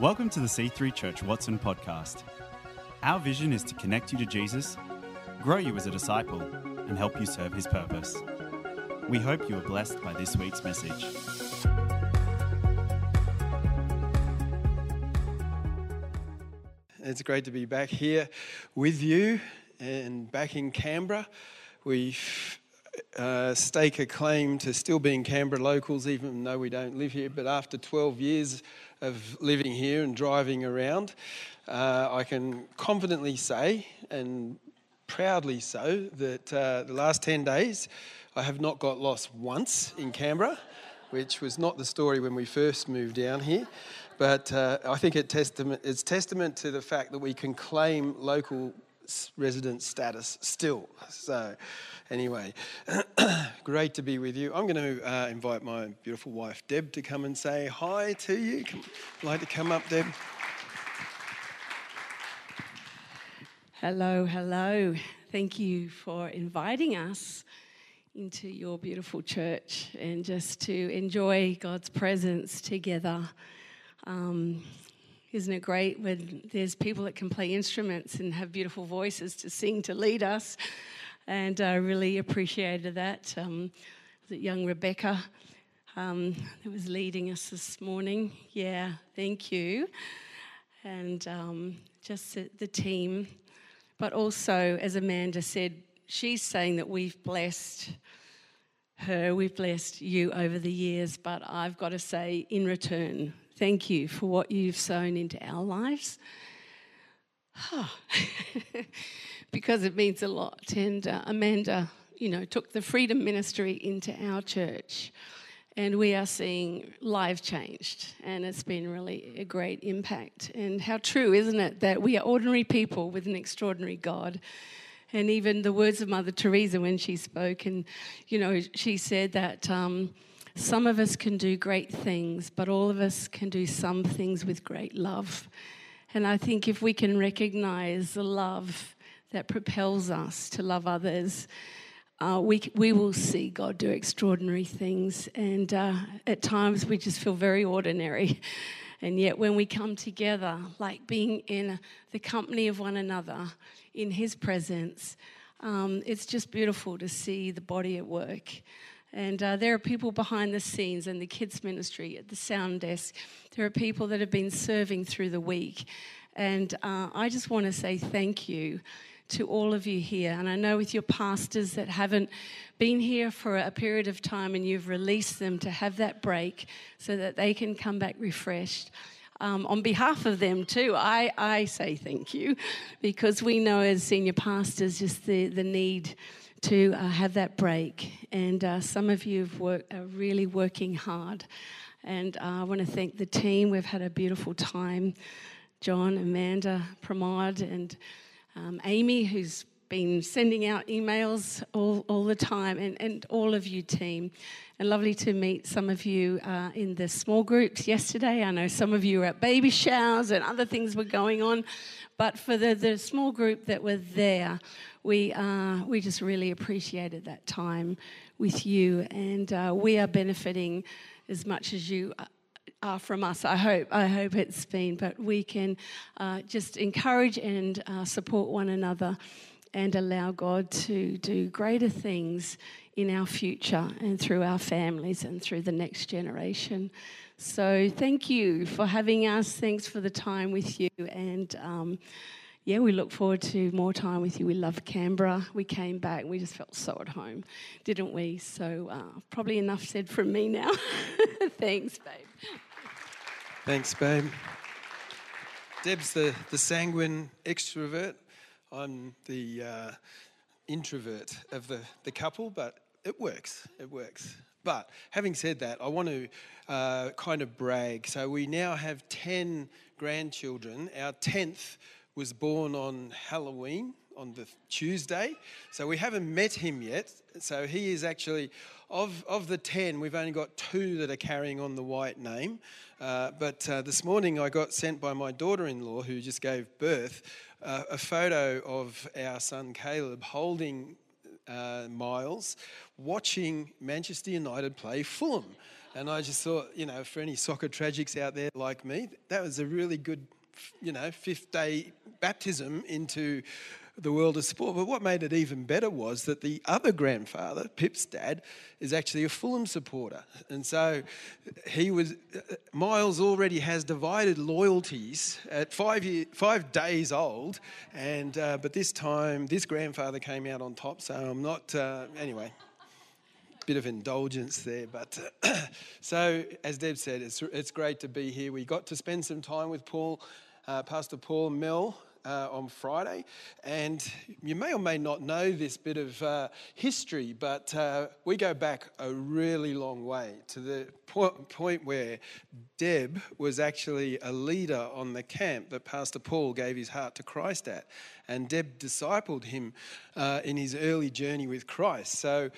Welcome to the C3 Church Watson podcast. Our vision is to connect you to Jesus, grow you as a disciple, and help you serve his purpose. We hope you are blessed by this week's message. It's great to be back here with you and back in Canberra. We uh, stake a claim to still being Canberra locals, even though we don't live here. But after 12 years of living here and driving around, uh, I can confidently say and proudly so that uh, the last 10 days I have not got lost once in Canberra, which was not the story when we first moved down here. But uh, I think it testament, it's testament to the fact that we can claim local resident status still. So, anyway, great to be with you. I'm going to uh, invite my beautiful wife, Deb, to come and say hi to you. Come, like to come up, Deb? Hello, hello. Thank you for inviting us into your beautiful church and just to enjoy God's presence together. Um, isn't it great when there's people that can play instruments and have beautiful voices to sing to lead us? And I really appreciated that. Um, it young Rebecca um, that was leading us this morning? Yeah, thank you. And um, just the team. But also, as Amanda said, she's saying that we've blessed her, we've blessed you over the years, but I've got to say, in return, thank you for what you've sown into our lives. because it means a lot. And uh, Amanda, you know, took the Freedom Ministry into our church, and we are seeing life changed, and it's been really a great impact. And how true, isn't it, that we are ordinary people with an extraordinary God? And even the words of Mother Teresa when she spoke, and you know, she said that um, some of us can do great things, but all of us can do some things with great love. And I think if we can recognize the love that propels us to love others, uh, we, we will see God do extraordinary things. And uh, at times we just feel very ordinary. And yet, when we come together, like being in the company of one another, in His presence, um, it's just beautiful to see the body at work. And uh, there are people behind the scenes in the kids' ministry, at the sound desk. There are people that have been serving through the week. And uh, I just want to say thank you to all of you here. And I know with your pastors that haven't been here for a period of time and you've released them to have that break so that they can come back refreshed um, on behalf of them too, I, I say thank you because we know as senior pastors just the, the need to uh, have that break. And uh, some of you have worked, are really working hard. And uh, I want to thank the team. We've had a beautiful time. John, Amanda, Pramod, and um, Amy, who's been sending out emails all, all the time, and, and all of you, team. And lovely to meet some of you uh, in the small groups yesterday. I know some of you were at baby showers and other things were going on. But for the, the small group that were there, we, uh, we just really appreciated that time with you. And uh, we are benefiting as much as you are from us. I hope. I hope it's been. But we can uh, just encourage and uh, support one another and allow God to do greater things in our future and through our families and through the next generation. So, thank you for having us. Thanks for the time with you. And um, yeah, we look forward to more time with you. We love Canberra. We came back, we just felt so at home, didn't we? So, uh, probably enough said from me now. Thanks, babe. Thanks, babe. Deb's the, the sanguine extrovert. I'm the uh, introvert of the, the couple, but it works. It works. But having said that, I want to uh, kind of brag. So we now have 10 grandchildren. Our 10th was born on Halloween, on the Tuesday. So we haven't met him yet. So he is actually, of, of the 10, we've only got two that are carrying on the White name. Uh, but uh, this morning I got sent by my daughter in law, who just gave birth, uh, a photo of our son Caleb holding uh, Miles, watching Manchester United play Fulham. And I just thought, you know, for any soccer tragics out there like me, that was a really good, you know, fifth day baptism into the world of sport. But what made it even better was that the other grandfather, Pip's dad, is actually a Fulham supporter. And so he was, Miles already has divided loyalties at five, year, five days old. And, uh, but this time, this grandfather came out on top. So I'm not, uh, anyway bit of indulgence there. But uh, so, as Deb said, it's, it's great to be here. We got to spend some time with Paul, uh, Pastor Paul Mel, uh, on Friday. And you may or may not know this bit of uh, history, but uh, we go back a really long way to the po- point where Deb was actually a leader on the camp that Pastor Paul gave his heart to Christ at. And Deb discipled him uh, in his early journey with Christ. So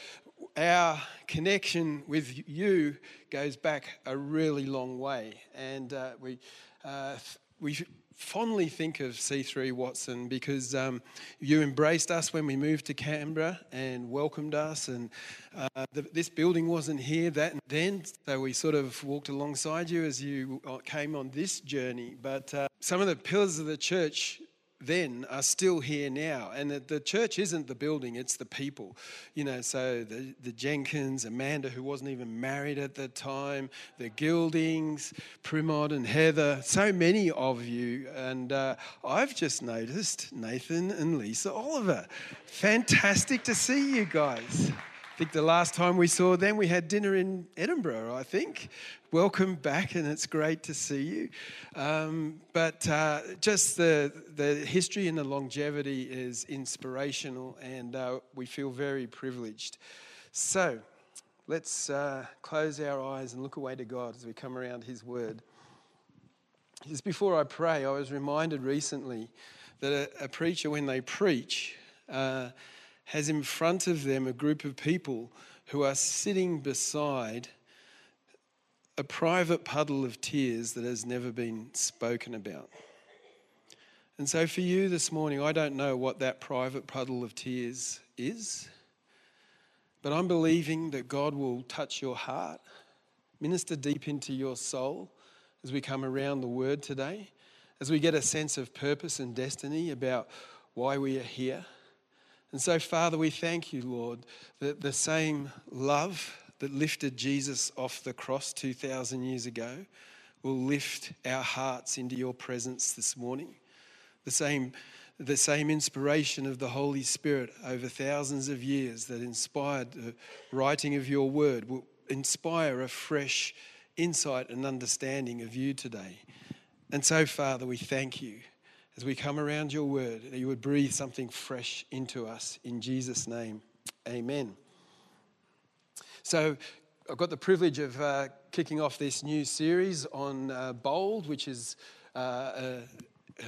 our connection with you goes back a really long way. And uh, we, uh, we fondly think of C3 Watson because um, you embraced us when we moved to Canberra and welcomed us. And uh, the, this building wasn't here that then, so we sort of walked alongside you as you uh, came on this journey. But uh, some of the pillars of the church then are still here now. And the, the, church isn't the building, it's the people. You know, so the, the Jenkins, Amanda, who wasn't even married at the time, the Gildings, Pramod and Heather, so many of you. And uh, I've just noticed Nathan and Lisa Oliver. Fantastic to see you guys. Think the last time we saw them, we had dinner in Edinburgh, I think. Welcome back, and it's great to see you. Um, but uh, just the, the history and the longevity is inspirational, and uh, we feel very privileged. So let's uh, close our eyes and look away to God as we come around His Word. Just before I pray, I was reminded recently that a, a preacher, when they preach, uh, has in front of them a group of people who are sitting beside a private puddle of tears that has never been spoken about. And so, for you this morning, I don't know what that private puddle of tears is, but I'm believing that God will touch your heart, minister deep into your soul as we come around the word today, as we get a sense of purpose and destiny about why we are here. And so, Father, we thank you, Lord, that the same love that lifted Jesus off the cross 2,000 years ago will lift our hearts into your presence this morning. The same, the same inspiration of the Holy Spirit over thousands of years that inspired the writing of your word will inspire a fresh insight and understanding of you today. And so, Father, we thank you as we come around your word, that you would breathe something fresh into us. In Jesus' name, amen. So, I've got the privilege of uh, kicking off this new series on uh, Bold, which is uh, a,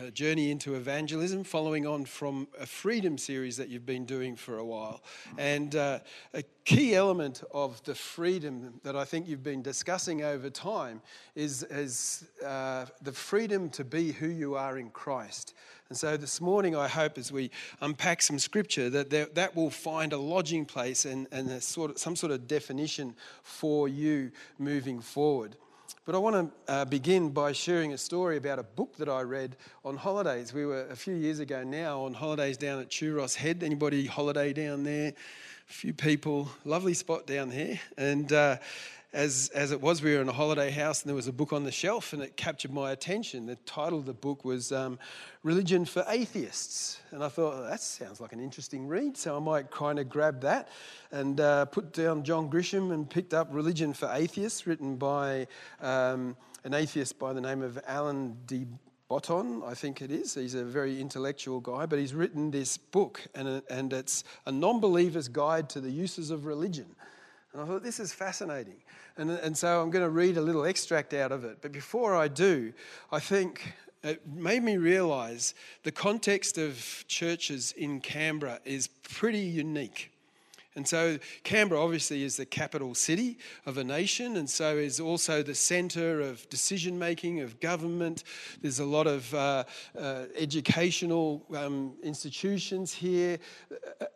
a journey into evangelism, following on from a freedom series that you've been doing for a while. And uh, a key element of the freedom that I think you've been discussing over time is, is uh, the freedom to be who you are in Christ. And so this morning, I hope as we unpack some scripture that there, that will find a lodging place and, and sort of, some sort of definition for you moving forward. But I want to uh, begin by sharing a story about a book that I read on holidays. We were a few years ago now on holidays down at Tuross Head. Anybody holiday down there? Few people. Lovely spot down here. And uh, as, as it was, we were in a holiday house and there was a book on the shelf and it captured my attention. The title of the book was um, Religion for Atheists. And I thought, that sounds like an interesting read, so I might kind of grab that and uh, put down John Grisham and picked up Religion for Atheists, written by um, an atheist by the name of Alain de Botton, I think it is. He's a very intellectual guy, but he's written this book, and, and it's a non believer's guide to the uses of religion. And I thought, this is fascinating. And, and so I'm going to read a little extract out of it. But before I do, I think it made me realize the context of churches in Canberra is pretty unique. And so, Canberra obviously is the capital city of a nation, and so is also the centre of decision making, of government. There's a lot of uh, uh, educational um, institutions here.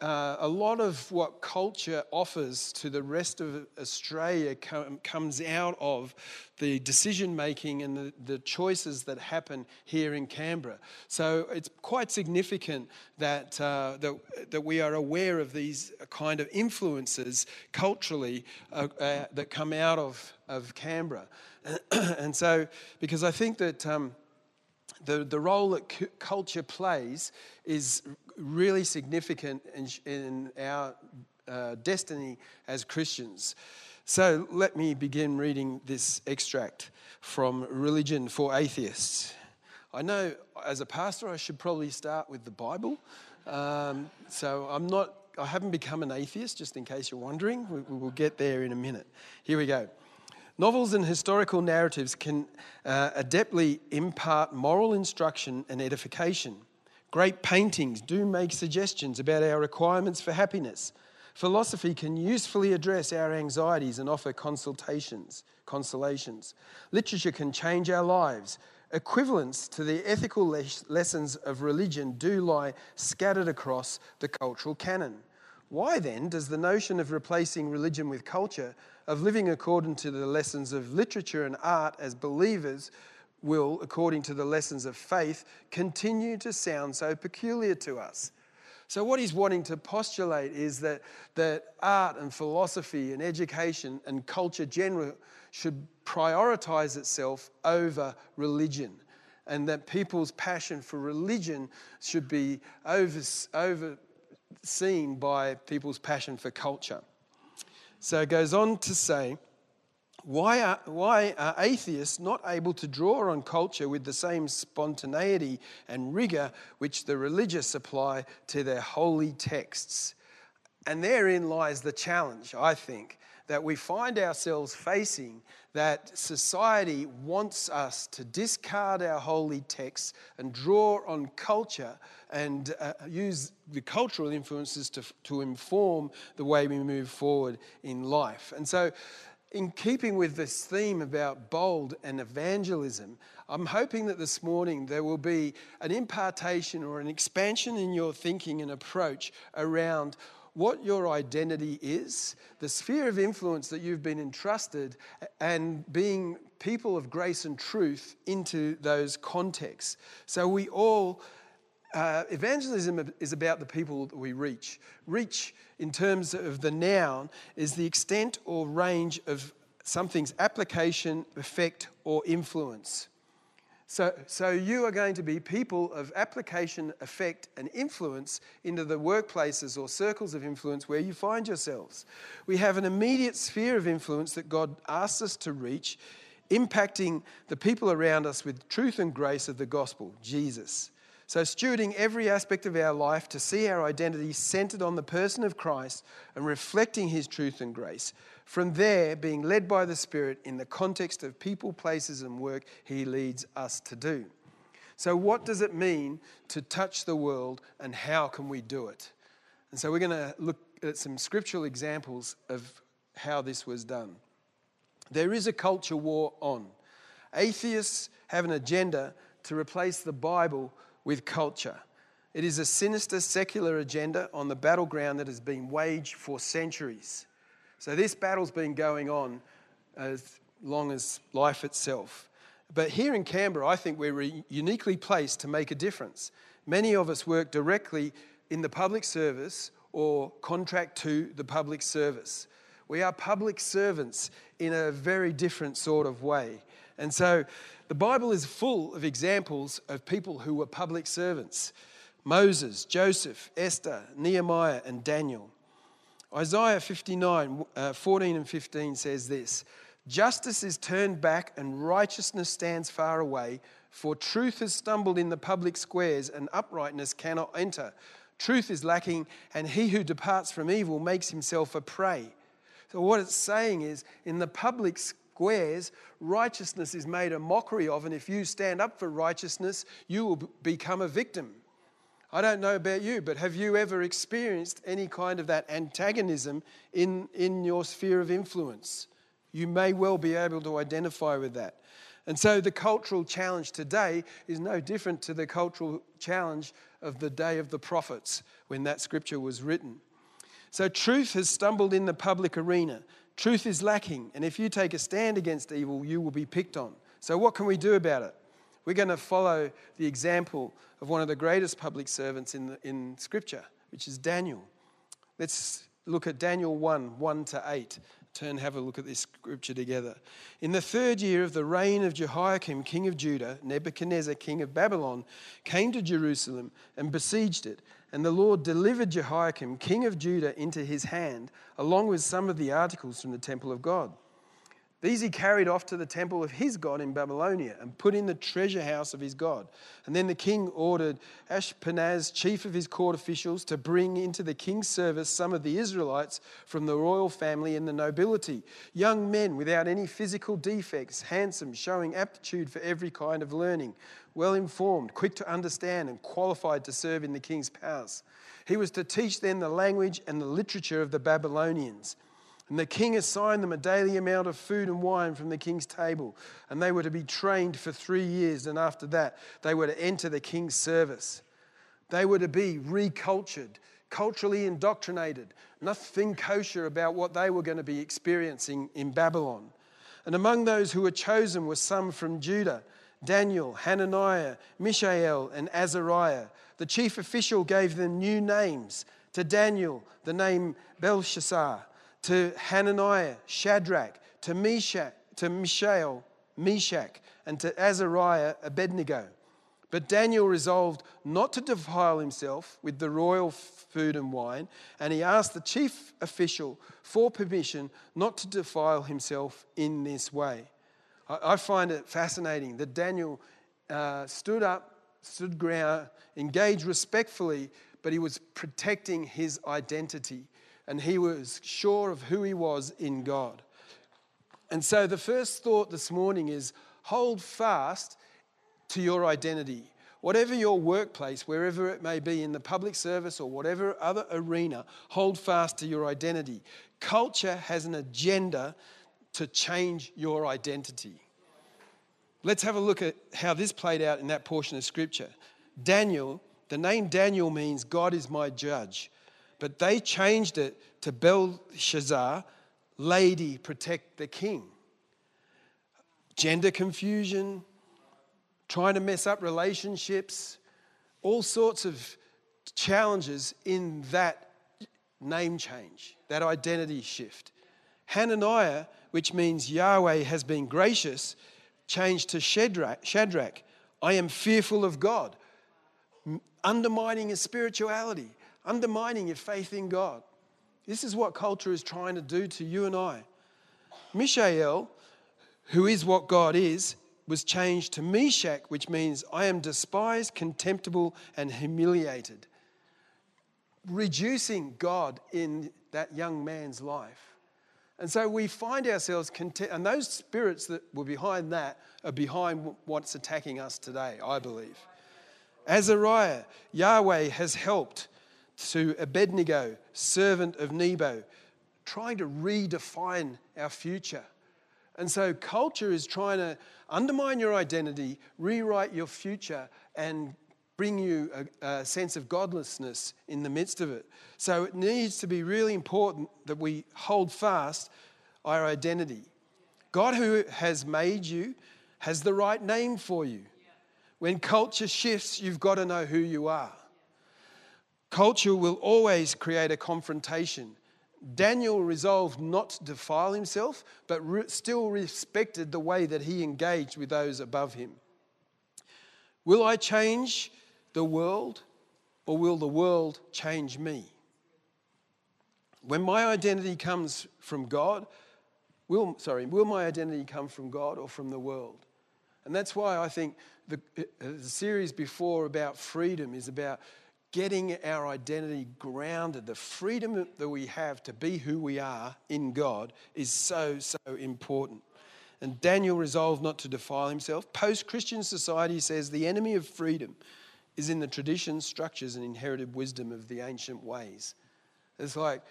Uh, a lot of what culture offers to the rest of Australia com- comes out of the decision making and the, the choices that happen here in Canberra. So it's quite significant that, uh, that, that we are aware of these kind of influences culturally uh, uh, that come out of, of Canberra. and so, because I think that. Um, the, the role that culture plays is really significant in, in our uh, destiny as Christians. So let me begin reading this extract from Religion for Atheists. I know as a pastor I should probably start with the Bible. Um, so I'm not, I haven't become an atheist, just in case you're wondering. We, will get there in a minute. Here we go. Novels and historical narratives can uh, adeptly impart moral instruction and edification. Great paintings do make suggestions about our requirements for happiness Philosophy can usefully address our anxieties and offer consultations, consolations. Literature can change our lives. Equivalents to the ethical lessons of religion do lie scattered across the cultural canon. Why then does the notion of replacing religion with culture, of living according to the lessons of literature and art as believers will, according to the lessons of faith, continue to sound so peculiar to us? So, what he's wanting to postulate is that, that art and philosophy and education and culture general should prioritize itself over religion. And that people's passion for religion should be over, overseen by people's passion for culture. So it goes on to say, why are, why are atheists not able to draw on culture with the same spontaneity and rigor which the religious apply to their holy texts? And therein lies the challenge, I think, that we find ourselves facing that society wants us to discard our holy texts and draw on culture and uh, use the cultural influences to, to inform the way we move forward in life. And so in keeping with this theme about bold and evangelism, I'm hoping that this morning there will be an impartation or an expansion in your thinking and approach around what your identity is, the sphere of influence that you've been entrusted, and being people of grace and truth into those contexts. So we all uh, evangelism is about the people that we reach. Reach, in terms of the noun, is the extent or range of something's application, effect, or influence. So, so you are going to be people of application, effect, and influence into the workplaces or circles of influence where you find yourselves. We have an immediate sphere of influence that God asks us to reach, impacting the people around us with truth and grace of the gospel, Jesus. So, stewarding every aspect of our life to see our identity centered on the person of Christ and reflecting his truth and grace. From there, being led by the Spirit in the context of people, places, and work he leads us to do. So, what does it mean to touch the world and how can we do it? And so, we're going to look at some scriptural examples of how this was done. There is a culture war on. Atheists have an agenda to replace the Bible with culture. It is a sinister secular agenda on the battleground that has been waged for centuries. So, this battle's been going on as long as life itself. But here in Canberra, I think we're uniquely placed to make a difference. Many of us work directly in the public service or contract to the public service. We are public servants in a very different sort of way. And so the Bible is full of examples of people who were public servants Moses, Joseph, Esther, Nehemiah, and Daniel. Isaiah 59, uh, 14 and 15 says this Justice is turned back and righteousness stands far away, for truth has stumbled in the public squares and uprightness cannot enter. Truth is lacking, and he who departs from evil makes himself a prey. So, what it's saying is, in the public squares, righteousness is made a mockery of, and if you stand up for righteousness, you will become a victim. I don't know about you, but have you ever experienced any kind of that antagonism in, in your sphere of influence? You may well be able to identify with that. And so the cultural challenge today is no different to the cultural challenge of the day of the prophets when that scripture was written. So truth has stumbled in the public arena. Truth is lacking, and if you take a stand against evil, you will be picked on. So, what can we do about it? We're going to follow the example of one of the greatest public servants in, the, in Scripture, which is Daniel. Let's look at Daniel 1 1 to 8. Turn, have a look at this scripture together. In the third year of the reign of Jehoiakim, king of Judah, Nebuchadnezzar, king of Babylon, came to Jerusalem and besieged it. And the Lord delivered Jehoiakim, king of Judah, into his hand, along with some of the articles from the temple of God. These he carried off to the temple of his God in Babylonia and put in the treasure house of his God. And then the king ordered Ashpenaz, chief of his court officials, to bring into the king's service some of the Israelites from the royal family and the nobility, young men without any physical defects, handsome, showing aptitude for every kind of learning, well informed, quick to understand, and qualified to serve in the king's palace. He was to teach them the language and the literature of the Babylonians. And the king assigned them a daily amount of food and wine from the king's table. And they were to be trained for three years. And after that, they were to enter the king's service. They were to be recultured, culturally indoctrinated, nothing kosher about what they were going to be experiencing in Babylon. And among those who were chosen were some from Judah Daniel, Hananiah, Mishael, and Azariah. The chief official gave them new names. To Daniel, the name Belshazzar to Hananiah, Shadrach, to Meshach, to Mishael, Meshach, and to Azariah, Abednego. But Daniel resolved not to defile himself with the royal food and wine, and he asked the chief official for permission not to defile himself in this way. I, find it fascinating that Daniel uh, stood up, stood ground, engaged respectfully, but he was protecting his identity and he was sure of who he was in God. And so the first thought this morning is hold fast to your identity. Whatever your workplace, wherever it may be, in the public service or whatever other arena, hold fast to your identity. Culture has an agenda to change your identity. Let's have a look at how this played out in that portion of scripture. Daniel, the name Daniel means God is my judge. But they changed it to Belshazzar, lady, protect the king. Gender confusion, trying to mess up relationships, all sorts of challenges in that name change, that identity shift. Hananiah, which means Yahweh has been gracious, changed to Shadrach, Shadrach I am fearful of God, undermining his spirituality undermining your faith in God. This is what culture is trying to do to you and I. Mishael, who is what God is, was changed to Meshach, which means I am despised, contemptible, and humiliated. Reducing God in that young man's life. And so we find ourselves content, and those spirits that were behind that are behind what's attacking us today, I believe. Azariah, Yahweh has helped to Abednego, servant of Nebo, trying to redefine our future. And so culture is trying to undermine your identity, rewrite your future, and bring you a, a, sense of godlessness in the midst of it. So it needs to be really important that we hold fast our identity. God, who has made you, has the right name for you. When culture shifts, you've got to know who you are. Culture will always create a confrontation. Daniel resolved not to defile himself, but re- still respected the way that he engaged with those above him. Will I change the world or will the world change me? When my identity comes from God, will, sorry, will my identity come from God or from the world? And that's why I think the, uh, the series before about freedom is about getting our identity grounded, the freedom that we have to be who we are in God is so, so important. And Daniel resolved not to defile himself. Post Christian society says the enemy of freedom is in the traditions, structures, and inherited wisdom of the ancient ways. It's like,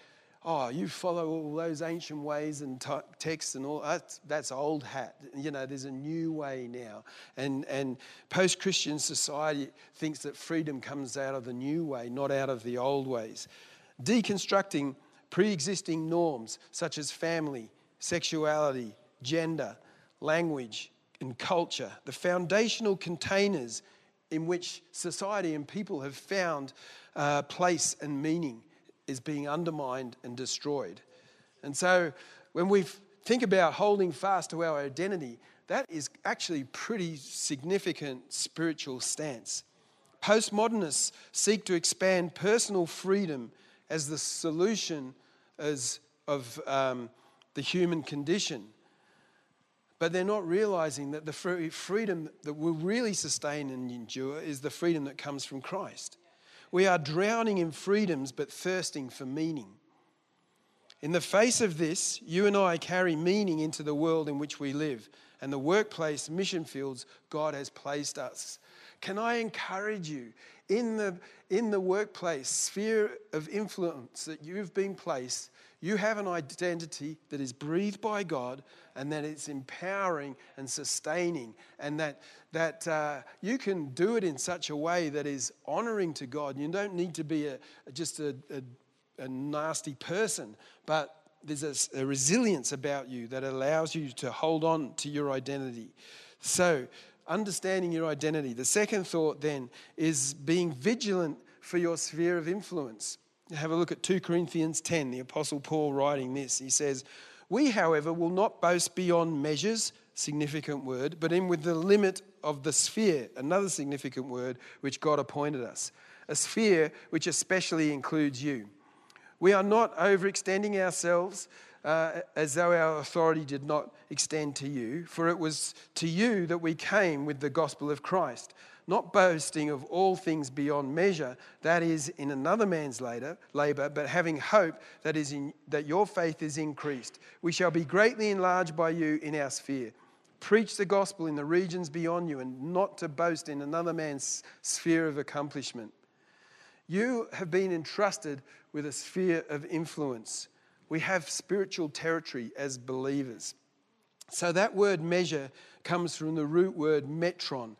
oh, you follow all those ancient ways and t- texts and all that's, that's old hat. You know, there's a new way now. And, and post Christian society thinks that freedom comes out of the new way, not out of the old ways. Deconstructing pre existing norms such as family, sexuality, gender, language, and culture, the foundational containers in which society and people have found uh, place and meaning is being undermined and destroyed. And so when we think about holding fast to our identity, that is actually pretty significant spiritual stance. Postmodernists seek to expand personal freedom as the solution as of um, the human condition. But they're not realizing that the freedom that will really sustain and endure is the freedom that comes from Christ. We are drowning in freedoms but thirsting for meaning. In the face of this, you and I carry meaning into the world in which we live and the workplace, mission fields God has placed us. Can I encourage you in the, in the workplace sphere of influence that you've been placed? You have an identity that is breathed by God and that it's empowering and sustaining, and that, that uh, you can do it in such a way that is honoring to God. You don't need to be a, just a, a, a nasty person, but there's a, a resilience about you that allows you to hold on to your identity. So, understanding your identity. The second thought then is being vigilant for your sphere of influence. Have a look at 2 Corinthians 10, the Apostle Paul writing this. He says, We, however, will not boast beyond measures, significant word, but in with the limit of the sphere, another significant word, which God appointed us. A sphere which especially includes you. We are not overextending ourselves uh, as though our authority did not extend to you, for it was to you that we came with the gospel of Christ not boasting of all things beyond measure, that is in another man's labor, but having hope that, is in, that your faith is increased. We shall be greatly enlarged by you in our sphere. Preach the gospel in the regions beyond you and not to boast in another man's sphere of accomplishment. You have been entrusted with a sphere of influence. We have spiritual territory as believers. So that word measure comes from the root word metron,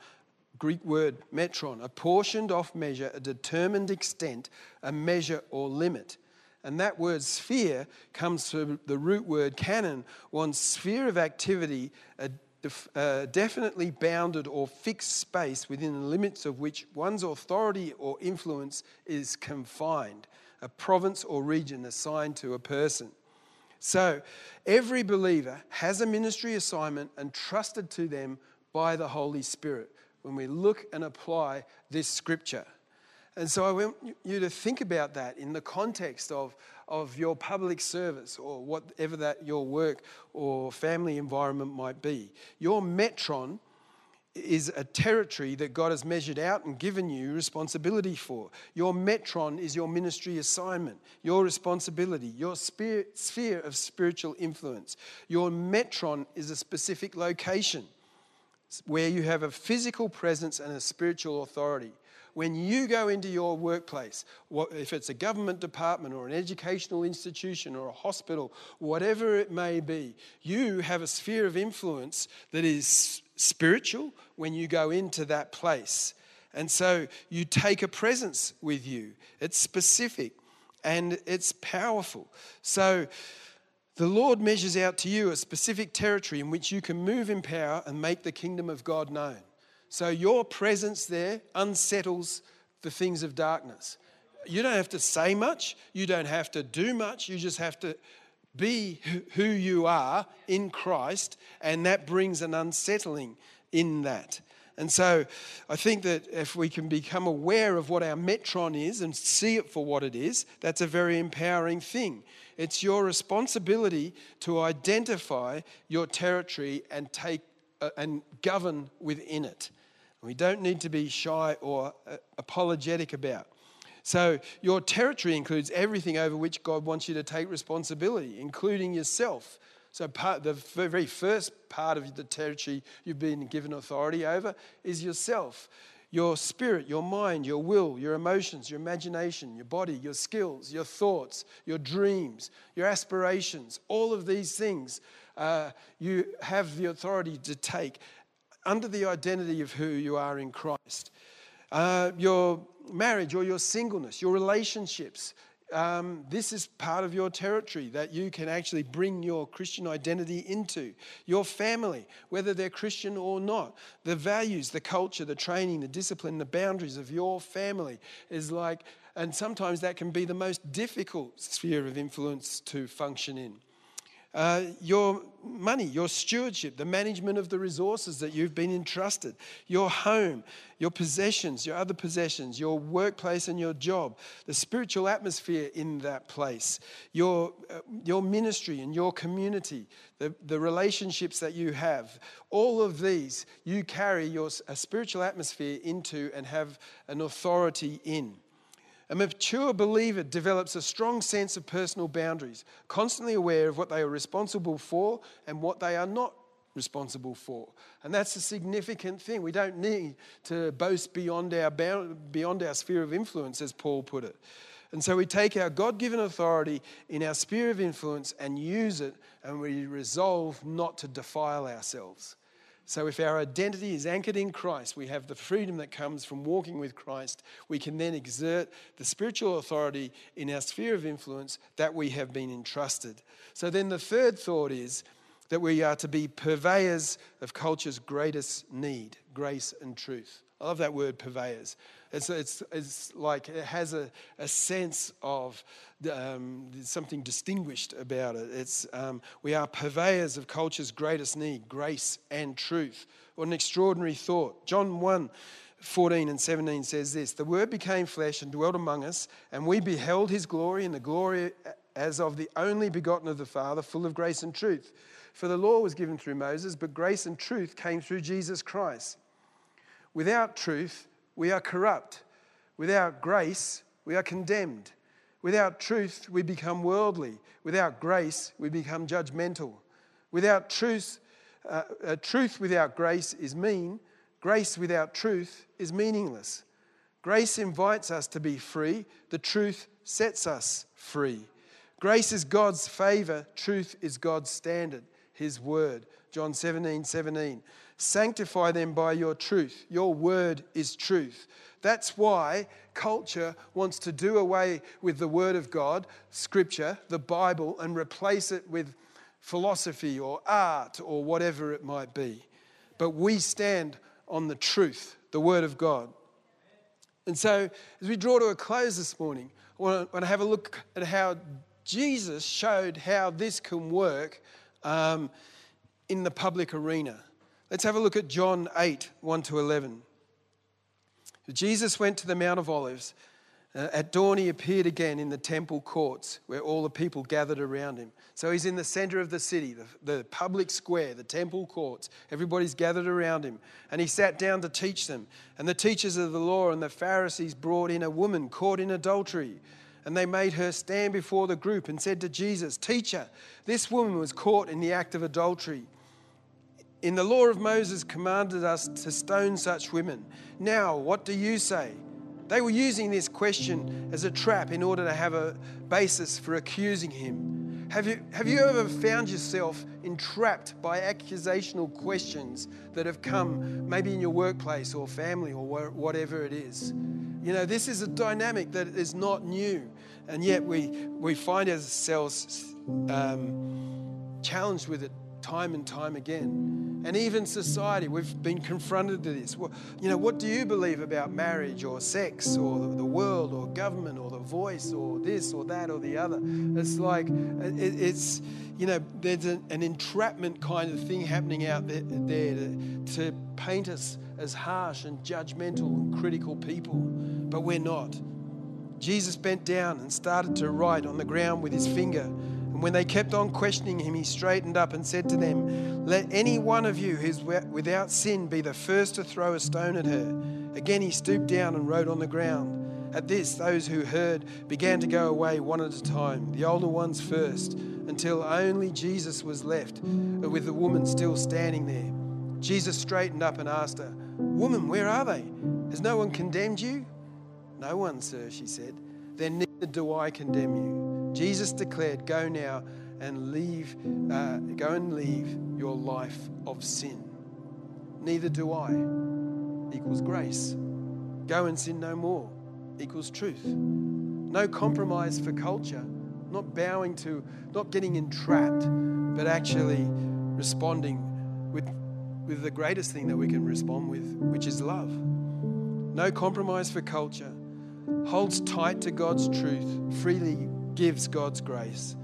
Greek word metron, a portioned off measure, a determined extent, a measure or limit. And that word sphere comes from the root word canon, one sphere of activity, a, a definitely bounded or fixed space within the limits of which one's authority or influence is confined, a province or region assigned to a person. So, every believer has a ministry assignment entrusted to them by the Holy Spirit when we look and apply this scripture. And so I want you to think about that in the context of, of your public service or whatever that your work or family environment might be. Your metron is a territory that God has measured out and given you responsibility for. Your metron is your ministry assignment, your responsibility, your sphere of spiritual influence. Your metron is a specific location where you have a physical presence and a spiritual authority. When you go into your workplace, if it's a government department or an educational institution or a hospital, whatever it may be, you have a sphere of influence that is spiritual when you go into that place. And so you take a presence with you. It's specific and it's powerful. So the Lord measures out to you a specific territory in which you can move in power and make the kingdom of God known. So your presence there unsettles the things of darkness. You don't have to say much, you don't have to do much, you just have to be who you are in Christ, and that brings an unsettling in that. And so I think that if we can become aware of what our metron is and see it for what it is, that's a very empowering thing. It's your responsibility to identify your territory and take uh, and govern within it. We don't need to be shy or uh, apologetic about. So, your territory includes everything over which God wants you to take responsibility, including yourself. So, part, the very first part of the territory you've been given authority over is yourself. your spirit, your mind, your will, your emotions, your imagination, your body, your skills, your thoughts, your dreams, your aspirations, all of these things uh, you have the authority to take under the identity of who you are in Christ. Uh, your marriage or your singleness, your relationships, um, this is part of your territory that you can actually bring your Christian identity into. Your family, whether they're Christian or not, the values, the culture, the training, the discipline, the boundaries of your family is like, and sometimes that can be the most difficult sphere of influence to function in. Uh, your money, your stewardship, the management of the resources that you've been entrusted, your home, your possessions, your other possessions, your workplace and your job, the spiritual atmosphere in that place, your, uh, your ministry and your community, the, the relationships that you have, all of these you carry your, a spiritual atmosphere into and have an authority in. A mature believer develops a strong sense of personal boundaries, constantly aware of what they are responsible for and what they are not responsible for. And that's a significant thing. We don't need to boast beyond our, beyond our sphere of influence, as Paul put it. And so we take our God given authority in our sphere of influence and use it, and we resolve not to defile ourselves. So, if our identity is anchored in Christ, we have the freedom that comes from walking with Christ. We can then exert the spiritual authority in our sphere of influence that we have been entrusted. So, then the third thought is that we are to be purveyors of culture's greatest need grace and truth. I love that word, purveyors. It's, it's, it's like it has a, a sense of um, something distinguished about it. It's, um, we are purveyors of culture's greatest need, grace and truth. What an extraordinary thought. John 1 14 and 17 says this The Word became flesh and dwelt among us, and we beheld his glory, and the glory as of the only begotten of the Father, full of grace and truth. For the law was given through Moses, but grace and truth came through Jesus Christ. Without truth, we are corrupt. Without grace, we are condemned. Without truth, we become worldly. Without grace, we become judgmental. Without truth, uh, uh, truth without grace is mean. Grace without truth is meaningless. Grace invites us to be free. The truth sets us free. Grace is God's favor. Truth is God's standard, His word. John 17, 17. Sanctify them by your truth. Your word is truth. That's why culture wants to do away with the word of God, scripture, the Bible, and replace it with philosophy or art or whatever it might be. But we stand on the truth, the word of God. And so, as we draw to a close this morning, I want to have a look at how Jesus showed how this can work um, in the public arena. Let's have a look at John 8 1 to 11. Jesus went to the Mount of Olives. Uh, at dawn, he appeared again in the temple courts where all the people gathered around him. So he's in the center of the city, the, the public square, the temple courts. Everybody's gathered around him. And he sat down to teach them. And the teachers of the law and the Pharisees brought in a woman caught in adultery. And they made her stand before the group and said to Jesus, Teacher, this woman was caught in the act of adultery. In the law of Moses commanded us to stone such women. Now, what do you say? They were using this question as a trap in order to have a basis for accusing him. Have you, have you ever found yourself entrapped by accusational questions that have come maybe in your workplace or family or whatever it is? You know, this is a dynamic that is not new, and yet we, we find ourselves um, challenged with it time and time again. And even society, we've been confronted to this. Well, you know, what do you believe about marriage or sex or the world or government or the voice or this or that or the other? It's like, it's, you know, there's an, entrapment kind of thing happening out there, there to, to paint us as harsh and judgmental and critical people, but we're not. Jesus bent down and started to write on the ground with his finger and when they kept on questioning him, he straightened up and said to them, Let any one of you who's without sin be the first to throw a stone at her. Again, he stooped down and wrote on the ground. At this, those who heard began to go away one at a time, the older ones first, until only Jesus was left, uh, with the woman still standing there. Jesus straightened up and asked her, Woman, where are they? Has no one condemned you? No one, sir, she said. Then neither do I condemn you. Jesus declared, Go now and leave, uh, go and leave your life of sin. Neither do I equals grace. Go and sin no more equals truth. No compromise for culture, not bowing to, not getting entrapped, but actually responding with, with the greatest thing that we can respond with, which is love. No compromise for culture, holds tight to God's truth, freely gives God's grace.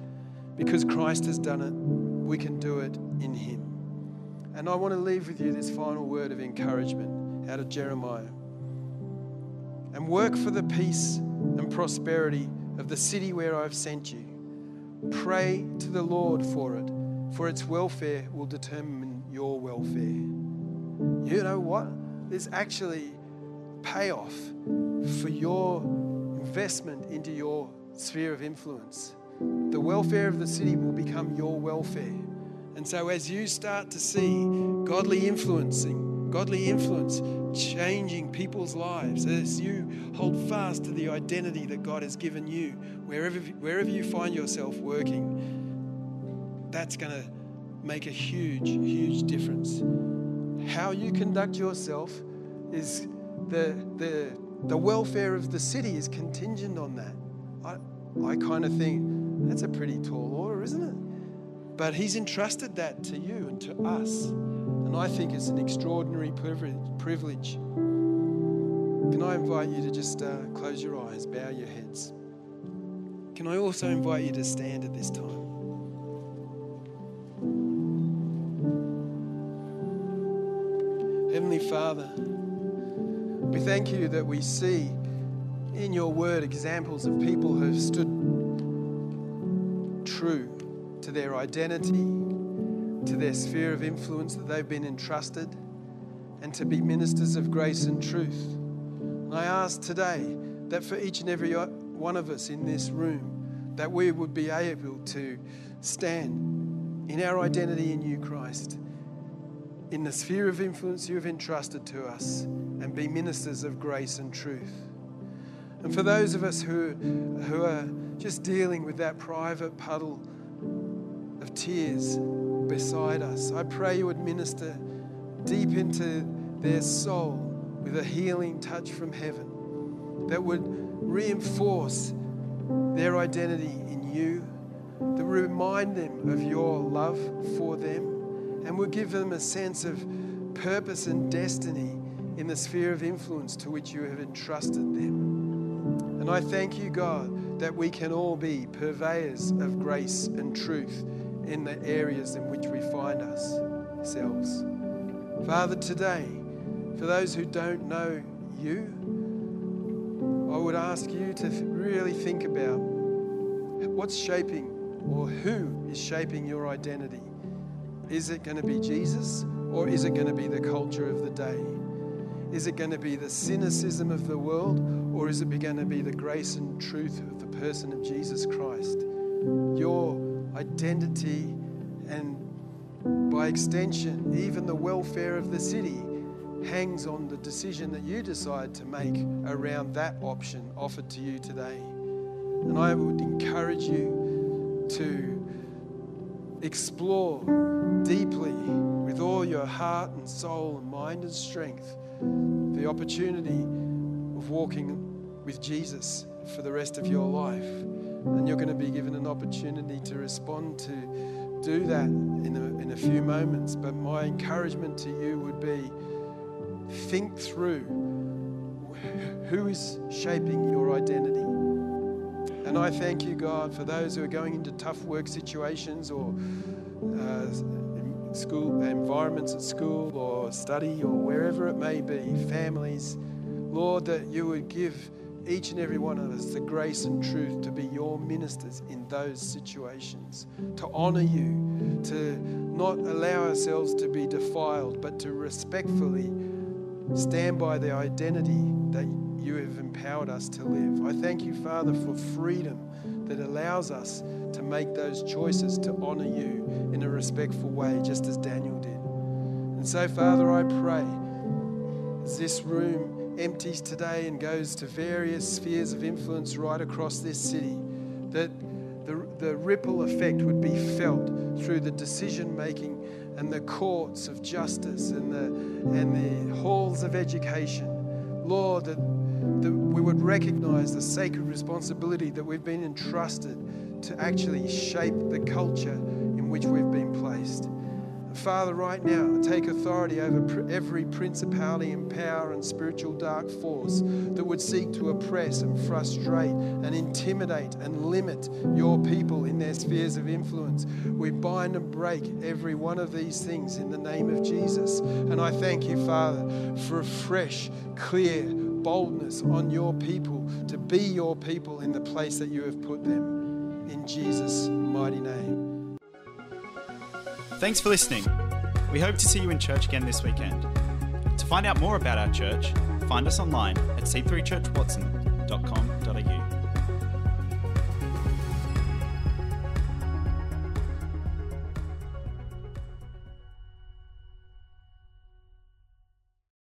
Because Christ has done it, we can do it in Him. And I want to leave with you this final word of encouragement out of Jeremiah. And work for the peace and prosperity of the city where I've sent you. Pray to the Lord for it, for its welfare will determine your welfare. You know what? There's actually payoff for your investment into your sphere of influence. The welfare of the city will become your welfare. And so, as you start to see godly influencing, godly influence changing people's lives, as you hold fast to the identity that God has given you, wherever, wherever you find yourself working, that's going to make a huge, huge difference. How you conduct yourself is the, the, the welfare of the city is contingent on that. I, I kind of think that's a pretty tall order, isn't it? But He's entrusted that to you and to us. And I think it's an extraordinary privilege. Can I invite you to just uh, close your eyes, bow your heads? Can I also invite you to stand at this time? Heavenly Father, we thank you that we see in your word examples of people who have stood true to their identity, to their sphere of influence that they've been entrusted, and to be ministers of grace and truth. And I ask today that for each and every one of us in this room, that we would be able to stand in our identity in you, Christ, in the sphere of influence you have entrusted to us and be ministers of grace and truth. And for those of us who, who are just dealing with that private puddle of tears beside us, I pray you would minister deep into their soul with a healing touch from heaven that would reinforce their identity in you, that remind them of your love for them and would give them a sense of purpose and destiny in the sphere of influence to which you have entrusted them. And I thank you, God, that we can all be purveyors of grace and truth in the areas in which we find ourselves. Father, today, for those who don't know you, I would ask you to really think about what's shaping or who is shaping your identity. Is it going to be Jesus or is it going to be the culture of the day? Is it going to be the cynicism of the world or is it going to be the grace and truth of the person of Jesus Christ? Your identity and by extension, even the welfare of the city hangs on the decision that you decide to make around that option offered to you today. And I would encourage you to explore deeply with all your heart and soul and mind and strength the opportunity of walking with Jesus for the rest of your life. And you're going to be given an opportunity to respond to do that in a, in a few moments. But my encouragement to you would be think through who is shaping your identity. And I thank you, God, for those who are going into tough work situations or uh, school environments at school or study or wherever it may be, families. Lord, that you would give each and every one of us the grace and truth to be your ministers in those situations, to honor you, to not allow ourselves to be defiled, but to respectfully stand by the identity that you have empowered us to live. I thank you, Father, for freedom that allows us to make those choices to honor you in a respectful way, just as Daniel did. And so, Father, I pray as this room empties today and goes to various spheres of influence right across this city, that the, the ripple effect would be felt through the decision making and the courts of justice and the, and the halls of education. Lord, that, that we would recognize the sacred responsibility that we've been entrusted to actually shape the culture in which we've been placed. Father, right now, take authority over every principality and power and spiritual dark force that would seek to oppress and frustrate and intimidate and limit your people in their spheres of influence. We bind and break every one of these things in the name of Jesus. And I thank you, Father, for a fresh, clear boldness on your people to be your people in the place that you have put them. In Jesus' mighty name. Thanks for listening. We hope to see you in church again this weekend. To find out more about our church, find us online at C3 Church Watson